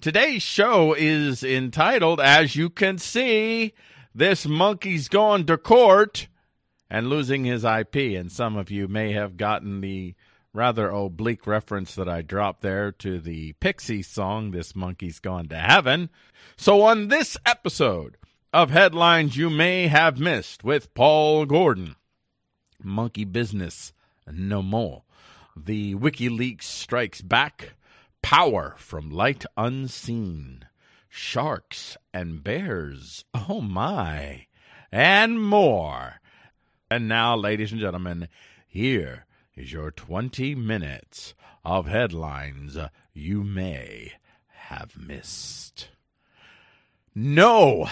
Today's show is entitled, as you can see, This Monkey's Gone to Court and Losing His IP. And some of you may have gotten the rather oblique reference that I dropped there to the Pixie song, This Monkey's Gone to Heaven. So, on this episode of Headlines You May Have Missed with Paul Gordon, Monkey Business No More. The WikiLeaks strikes back Power from light unseen. Sharks and bears. Oh my. And more. And now, ladies and gentlemen, here is your 20 minutes of headlines you may have missed. No,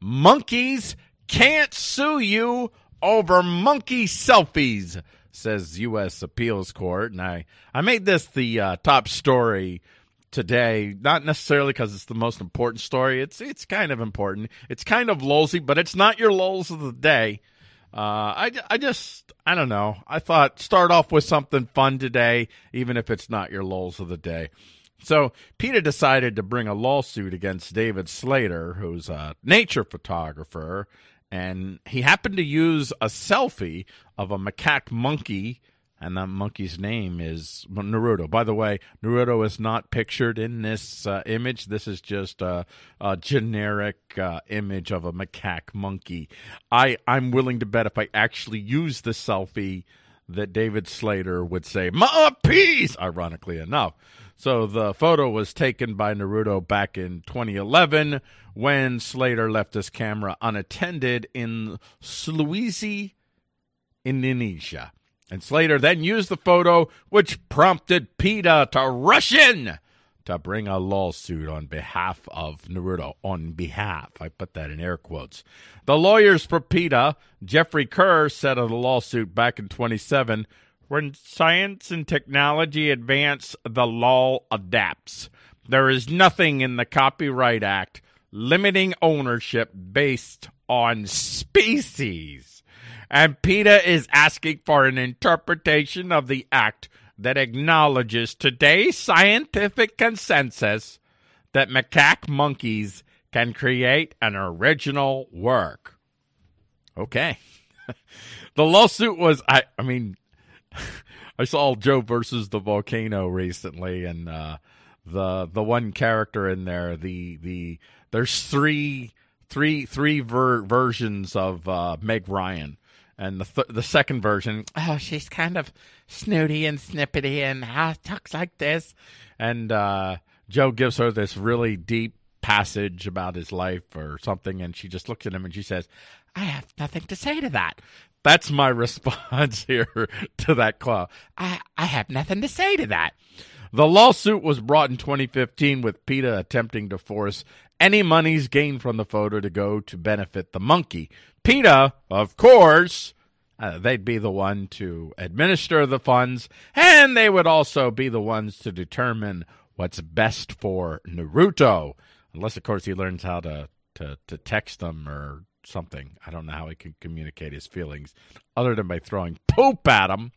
monkeys can't sue you over monkey selfies says U.S. Appeals Court. And I, I made this the uh, top story today, not necessarily because it's the most important story. It's it's kind of important. It's kind of lolsy, but it's not your lols of the day. Uh, I, I just, I don't know. I thought start off with something fun today, even if it's not your lols of the day. So PETA decided to bring a lawsuit against David Slater, who's a nature photographer and he happened to use a selfie of a macaque monkey and that monkey's name is Naruto. By the way, Naruto is not pictured in this uh, image. This is just a, a generic uh, image of a macaque monkey. I I'm willing to bet if I actually use the selfie, that David Slater would say "Ma peace." Ironically enough, so the photo was taken by Naruto back in 2011 when Slater left his camera unattended in Sulawesi, Indonesia. And Slater then used the photo, which prompted PETA to rush in to bring a lawsuit on behalf of Naruto. On behalf, I put that in air quotes. The lawyers for PETA, Jeffrey Kerr, said of the lawsuit back in 27 when science and technology advance, the law adapts. There is nothing in the Copyright Act limiting ownership based on species. And PETA is asking for an interpretation of the act that acknowledges today's scientific consensus that macaque monkeys can create an original work. Okay. the lawsuit was I I mean I saw Joe versus the volcano recently, and uh, the the one character in there, the the there's three three three ver- versions of uh, Meg Ryan, and the th- the second version, oh, she's kind of snooty and snippety and uh, talks like this, and uh, Joe gives her this really deep passage about his life or something, and she just looks at him and she says, "I have nothing to say to that." That's my response here to that call. I, I have nothing to say to that. The lawsuit was brought in 2015 with PETA attempting to force any monies gained from the photo to go to benefit the monkey. PETA, of course, uh, they'd be the one to administer the funds, and they would also be the ones to determine what's best for Naruto. Unless, of course, he learns how to, to, to text them or something. I don't know how he can communicate his feelings other than by throwing poop at him.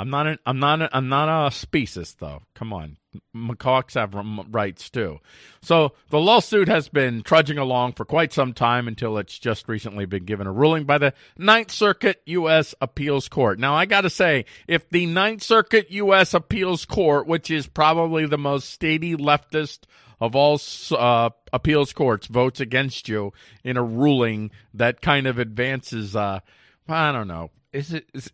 I'm not an, I'm not a, I'm not a speciesist though. Come on, macaques have rights too. So the lawsuit has been trudging along for quite some time until it's just recently been given a ruling by the Ninth Circuit U.S. Appeals Court. Now I got to say, if the Ninth Circuit U.S. Appeals Court, which is probably the most steady leftist of all uh, appeals courts votes against you in a ruling that kind of advances. Uh, I don't know. Is it? Is,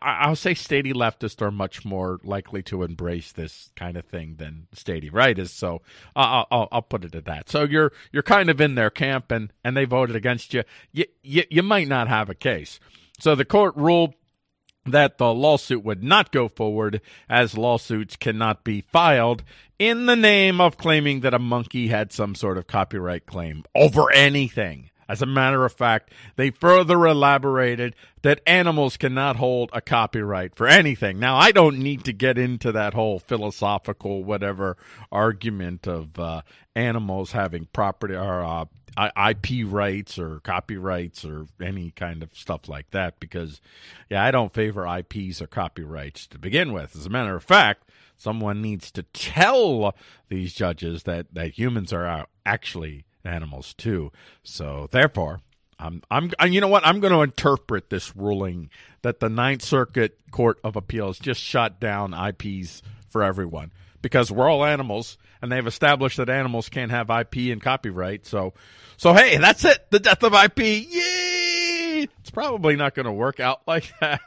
I'll say Stady leftists are much more likely to embrace this kind of thing than Stady rightists. So I'll, I'll, I'll, put it at that. So you're you're kind of in their camp, and, and they voted against you. You, you. you might not have a case. So the court ruled that the lawsuit would not go forward as lawsuits cannot be filed in the name of claiming that a monkey had some sort of copyright claim over anything. As a matter of fact, they further elaborated that animals cannot hold a copyright for anything. Now, I don't need to get into that whole philosophical whatever argument of uh, animals having property or uh, IP rights or copyrights or any kind of stuff like that because, yeah, I don't favor IPs or copyrights to begin with. As a matter of fact, someone needs to tell these judges that, that humans are actually animals too. So therefore, I'm I'm you know what I'm going to interpret this ruling that the Ninth Circuit Court of Appeals just shut down IPs for everyone because we're all animals and they've established that animals can't have IP and copyright. So so hey, that's it. The death of IP. Yay! It's probably not going to work out like that,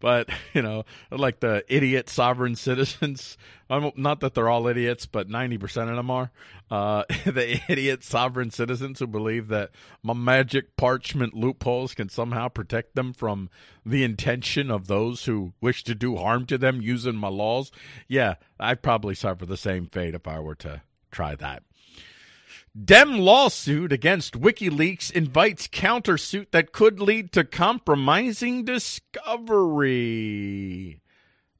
but you know, like the idiot sovereign citizens I'm, not that they're all idiots, but 90% of them are. Uh, the idiot sovereign citizens who believe that my magic parchment loopholes can somehow protect them from the intention of those who wish to do harm to them using my laws. Yeah, I'd probably suffer the same fate if I were to try that. Dem lawsuit against WikiLeaks invites countersuit that could lead to compromising discovery.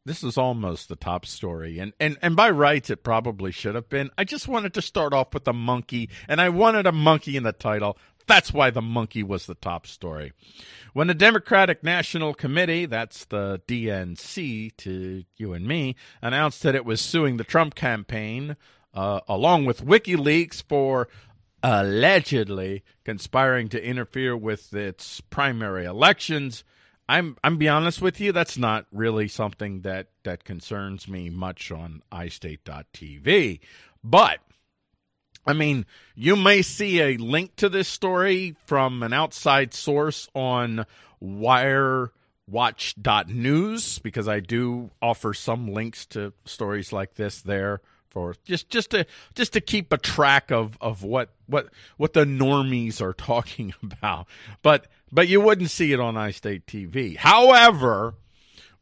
This is almost the top story. And, and and by rights it probably should have been. I just wanted to start off with a monkey and i wanted a monkey in the title. That's why the monkey was the top story. When the democratic national committee that's the dnc to you and me announced that it was suing the trump campaign uh, along with wikileaks for allegedly conspiring to interfere with its primary elections I'm I'm be honest with you, that's not really something that that concerns me much on iState.tv. But I mean, you may see a link to this story from an outside source on wirewatch.news because I do offer some links to stories like this there for just just to just to keep a track of of what what what the normies are talking about. But but you wouldn't see it on iState TV. However,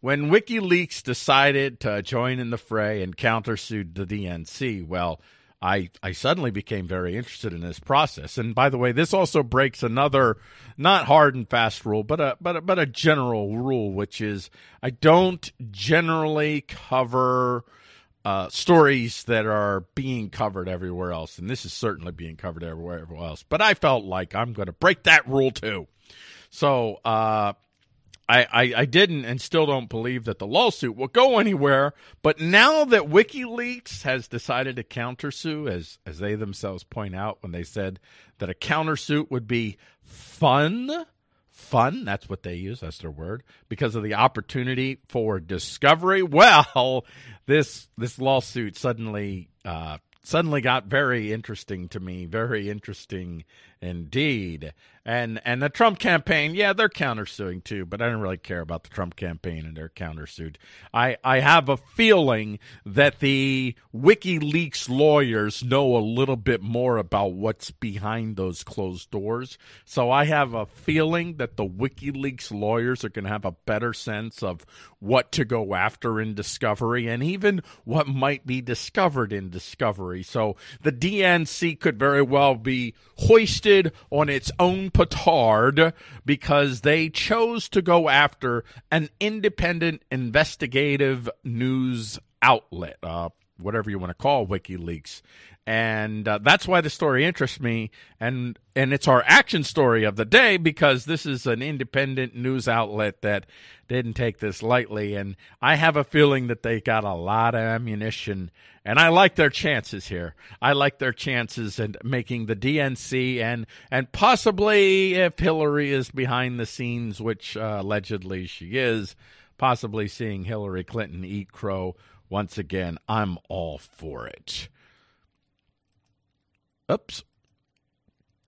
when WikiLeaks decided to join in the fray and countersued the DNC, well, I, I suddenly became very interested in this process. And by the way, this also breaks another not hard and fast rule, but a but a, but a general rule, which is I don't generally cover uh, stories that are being covered everywhere else, and this is certainly being covered everywhere else. But I felt like I'm going to break that rule too. So uh, I, I, I didn't and still don't believe that the lawsuit will go anywhere. But now that WikiLeaks has decided to countersue, as as they themselves point out when they said that a countersuit would be fun, fun. That's what they use. That's their word because of the opportunity for discovery. Well, this this lawsuit suddenly uh, suddenly got very interesting to me. Very interesting indeed. And and the Trump campaign, yeah, they're countersuing too, but I don't really care about the Trump campaign and their countersuit. I I have a feeling that the WikiLeaks lawyers know a little bit more about what's behind those closed doors. So I have a feeling that the WikiLeaks lawyers are going to have a better sense of what to go after in discovery and even what might be discovered in discovery. So the DNC could very well be hoisted on its own petard because they chose to go after an independent investigative news outlet, uh, whatever you want to call WikiLeaks. And uh, that's why the story interests me, and and it's our action story of the day because this is an independent news outlet that didn't take this lightly, and I have a feeling that they got a lot of ammunition and I like their chances here. I like their chances in making the DNC and and possibly if Hillary is behind the scenes, which uh, allegedly she is, possibly seeing Hillary Clinton eat crow once again. I'm all for it. Oops.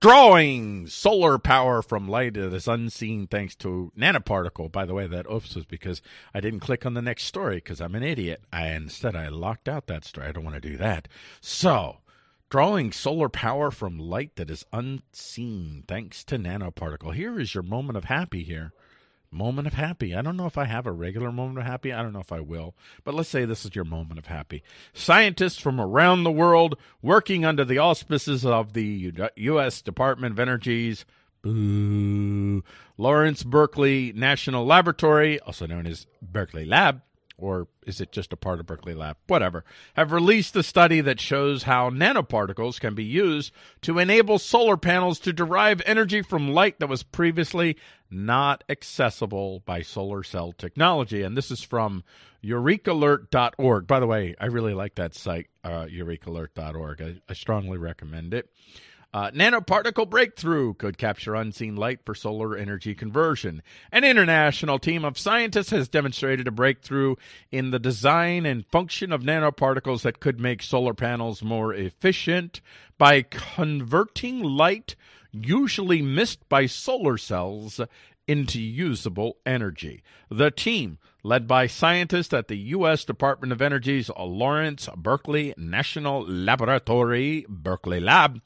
Drawing solar power from light that is unseen thanks to nanoparticle. By the way, that oops was because I didn't click on the next story because I'm an idiot. I instead I locked out that story. I don't want to do that. So, drawing solar power from light that is unseen thanks to nanoparticle. Here is your moment of happy here moment of happy. I don't know if I have a regular moment of happy. I don't know if I will. But let's say this is your moment of happy. Scientists from around the world working under the auspices of the U.S. Department of Energy's. Lawrence Berkeley National Laboratory, also known as Berkeley Lab, or is it just a part of Berkeley Lab? Whatever, have released a study that shows how nanoparticles can be used to enable solar panels to derive energy from light that was previously not accessible by solar cell technology. And this is from eurekalert.org. By the way, I really like that site, uh, eurekalert.org. I, I strongly recommend it. Uh, nanoparticle breakthrough could capture unseen light for solar energy conversion. An international team of scientists has demonstrated a breakthrough in the design and function of nanoparticles that could make solar panels more efficient by converting light usually missed by solar cells into usable energy. The team, led by scientists at the U.S. Department of Energy's Lawrence Berkeley National Laboratory, Berkeley Lab,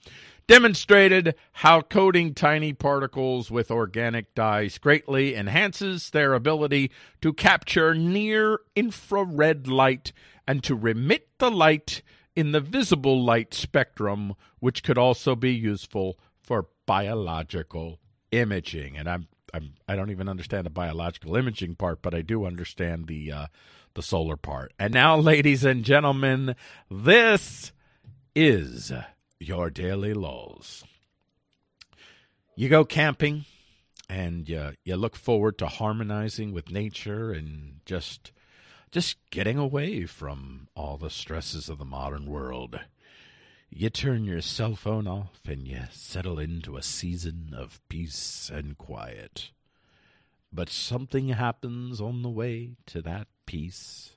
demonstrated how coating tiny particles with organic dyes greatly enhances their ability to capture near infrared light and to re-emit the light in the visible light spectrum, which could also be useful for biological imaging. And I'm, I'm I don't even understand the biological imaging part, but I do understand the uh, the solar part. And now, ladies and gentlemen, this is your daily lols. You go camping and you, you look forward to harmonizing with nature and just just getting away from all the stresses of the modern world. You turn your cell phone off and you settle into a season of peace and quiet. But something happens on the way to that peace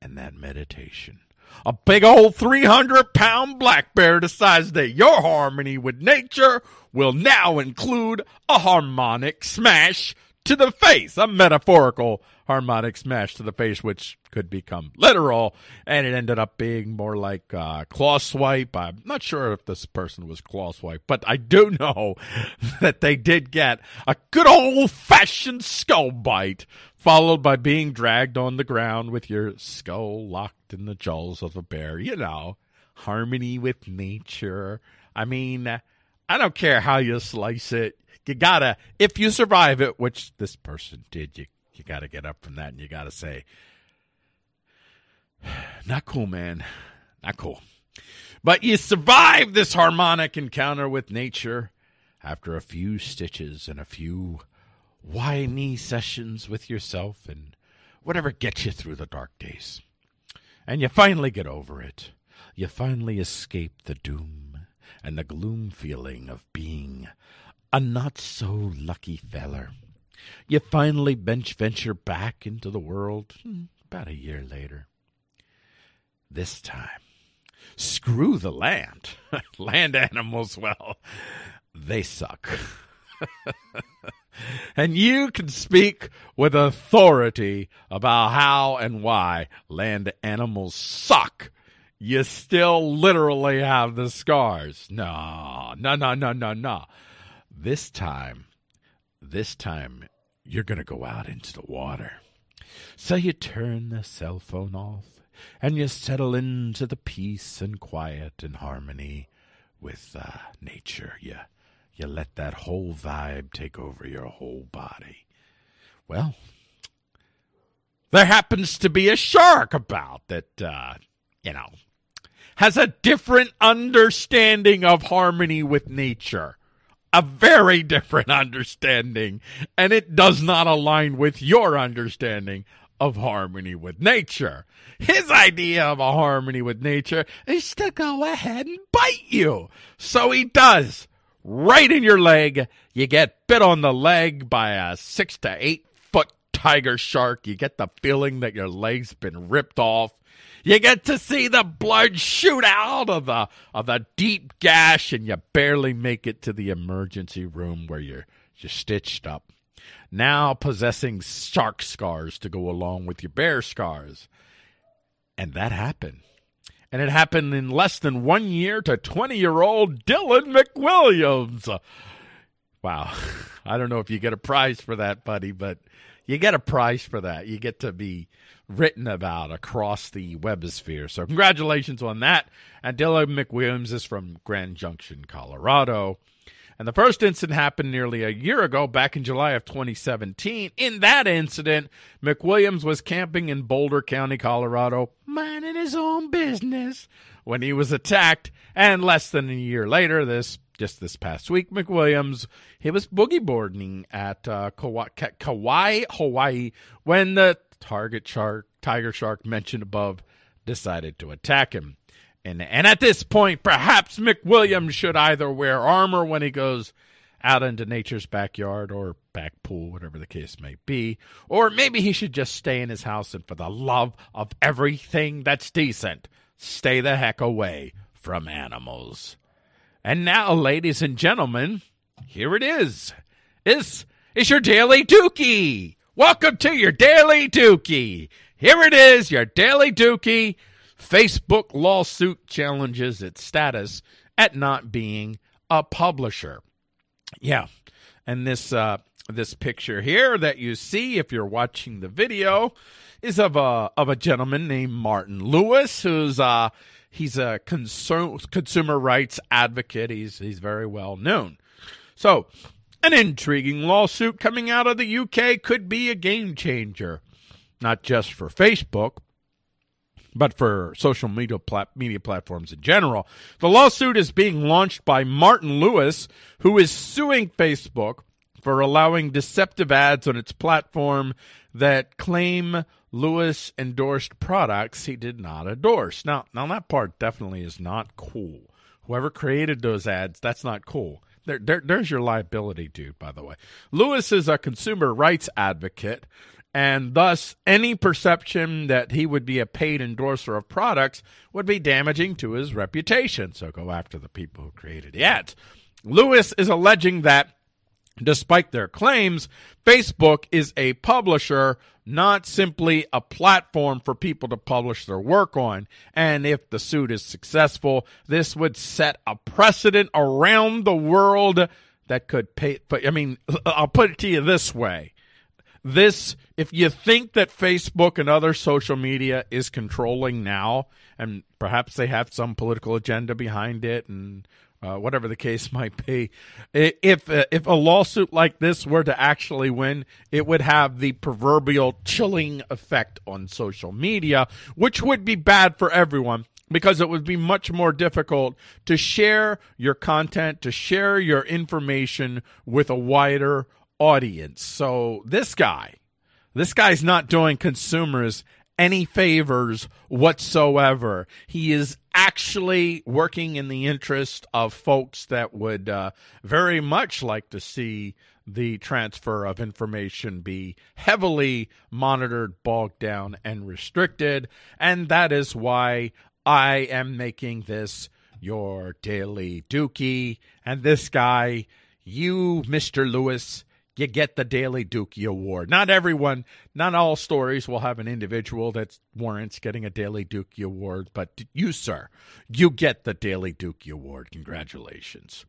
and that meditation. A big old 300 pound black bear decides that your harmony with nature will now include a harmonic smash to the face, a metaphorical harmonic smash to the face, which could become literal, and it ended up being more like uh, claw swipe. I'm not sure if this person was claw swipe, but I do know that they did get a good old fashioned skull bite followed by being dragged on the ground with your skull locked in the jaws of a bear. You know, harmony with nature. I mean, I don't care how you slice it. You gotta, if you survive it, which this person did, you you gotta get up from that and you gotta say, not cool, man, not cool. But you survive this harmonic encounter with nature after a few stitches and a few whiny sessions with yourself and whatever gets you through the dark days. And you finally get over it. You finally escape the doom and the gloom feeling of being a not so lucky feller. You finally bench venture back into the world hmm, about a year later. This time, screw the land. land animals, well, they suck. and you can speak with authority about how and why land animals suck. You still literally have the scars. No, no, no, no, no, no. This time, this time, you're going to go out into the water. So you turn the cell phone off and you settle into the peace and quiet and harmony with uh, nature. You you let that whole vibe take over your whole body. Well, there happens to be a shark about that, uh, you know, has a different understanding of harmony with nature. A very different understanding. And it does not align with your understanding of harmony with nature. His idea of a harmony with nature is to go ahead and bite you. So he does right in your leg. You get bit on the leg by a six to eight foot tiger shark. You get the feeling that your leg's been ripped off. You get to see the blood shoot out of the of the deep gash, and you barely make it to the emergency room where you're you're stitched up. Now possessing shark scars to go along with your bear scars. And that happened and it happened in less than one year to 20 year old Dylan McWilliams. Wow. I don't know if you get a prize for that, buddy, but you get a prize for that. You get to be written about across the webosphere. So, congratulations on that. And McWilliams is from Grand Junction, Colorado. And the first incident happened nearly a year ago, back in July of 2017. In that incident, McWilliams was camping in Boulder County, Colorado, minding his own business when he was attacked. And less than a year later, this just this past week, McWilliams he was boogie boarding at uh, Kauai, Kauai, Hawaii, when the target shark, tiger shark mentioned above, decided to attack him. And and at this point, perhaps McWilliams should either wear armor when he goes out into nature's backyard or back pool, whatever the case may be, or maybe he should just stay in his house and for the love of everything that's decent, stay the heck away from animals. And now, ladies and gentlemen, here it is. This is your Daily Dookie. Welcome to your Daily Dookie. Here it is, your Daily Dookie. Facebook lawsuit challenges its status at not being a publisher. Yeah, and this uh, this picture here that you see, if you're watching the video, is of a of a gentleman named Martin Lewis, who's uh, He's a consumer rights advocate. He's he's very well known. So, an intriguing lawsuit coming out of the UK could be a game changer, not just for Facebook, but for social media plat- media platforms in general. The lawsuit is being launched by Martin Lewis, who is suing Facebook for allowing deceptive ads on its platform that claim Lewis endorsed products he did not endorse. Now, now that part definitely is not cool. Whoever created those ads, that's not cool. There, there, there's your liability, dude, by the way. Lewis is a consumer rights advocate, and thus any perception that he would be a paid endorser of products would be damaging to his reputation. So go after the people who created the ads. Lewis is alleging that Despite their claims, Facebook is a publisher, not simply a platform for people to publish their work on. And if the suit is successful, this would set a precedent around the world that could pay. But I mean, I'll put it to you this way. This, if you think that Facebook and other social media is controlling now, and perhaps they have some political agenda behind it and uh, whatever the case might be. If uh, if a lawsuit like this were to actually win, it would have the proverbial chilling effect on social media, which would be bad for everyone because it would be much more difficult to share your content, to share your information with a wider audience. So this guy, this guy's not doing consumers any favors whatsoever. He is actually working in the interest of folks that would uh, very much like to see the transfer of information be heavily monitored, bogged down, and restricted. And that is why I am making this your daily dookie. And this guy, you, Mr. Lewis, you get the Daily Dookie Award. Not everyone, not all stories will have an individual that warrants getting a Daily Dookie Award, but you, sir, you get the Daily Dookie Award. Congratulations.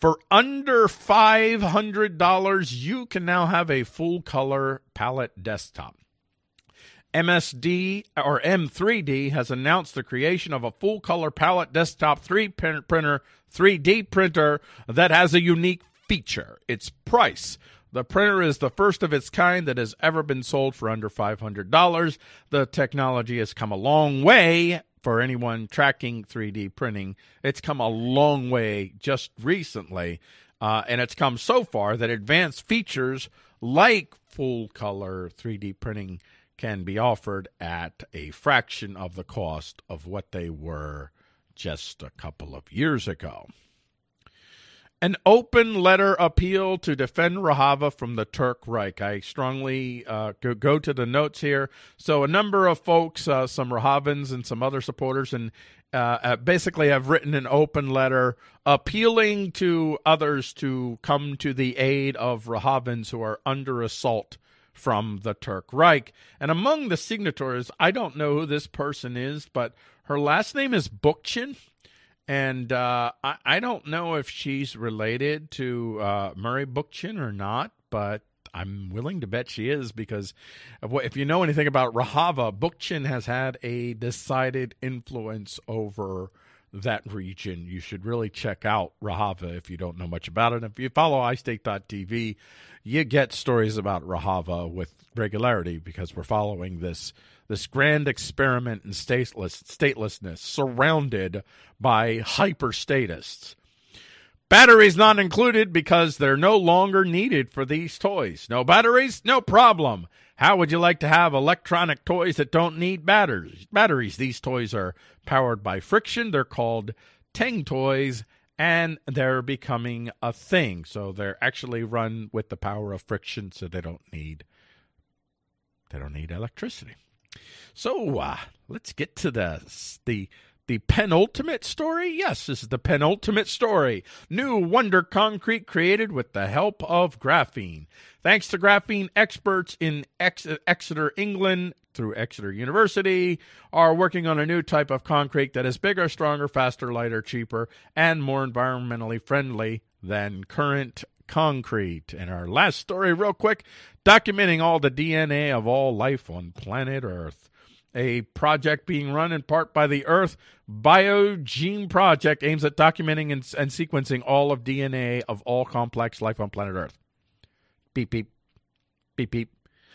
For under $500, you can now have a full color palette desktop. MSD or M3D has announced the creation of a full color palette desktop 3 printer 3D printer that has a unique feature, its price. The printer is the first of its kind that has ever been sold for under $500. The technology has come a long way for anyone tracking 3D printing. It's come a long way just recently, uh, and it's come so far that advanced features like full color 3D printing can be offered at a fraction of the cost of what they were just a couple of years ago. An open letter appeal to defend Rojava from the Turk Reich. I strongly uh, go, to the notes here. So, a number of folks, uh, some Rojavans and some other supporters, and uh, uh, basically have written an open letter appealing to others to come to the aid of Rojavans who are under assault from the Turk Reich. And among the signatories, I don't know who this person is, but her last name is Bookchin and uh, I, I, don't know if she's related to uh, Murray Bookchin or not, but I'm willing to bet she is because if you know anything about Rojava, Bookchin has had a decided influence over that region, you should really check out Rojava if you don't know much about it. If you follow iState.tv, you get stories about Rojava with regularity because we're following this this grand experiment in stateless, statelessness surrounded by hyperstatists. Batteries not included because they're no longer needed for these toys. No batteries? No problem. How would you like to have electronic toys that don't need batteries? Batteries. These toys are powered by friction. They're called Tang toys and they're becoming a thing. So they're actually run with the power of friction so they don't need they don't need electricity. So uh, let's get to the the the penultimate story? Yes, this is the penultimate story. New Wonder Concrete created with the help of graphene. Thanks to graphene experts in Ex- Exeter, England, through Exeter University, are working on a new type of concrete that is bigger, stronger, faster, lighter, cheaper, and more environmentally friendly than current concrete. And our last story, real quick, documenting all the DNA of all life on planet Earth a project being run in part by the Earth Biogene Project aims at documenting and, and, sequencing all of DNA of all complex life on planet Earth. Beep, beep, beep, beep.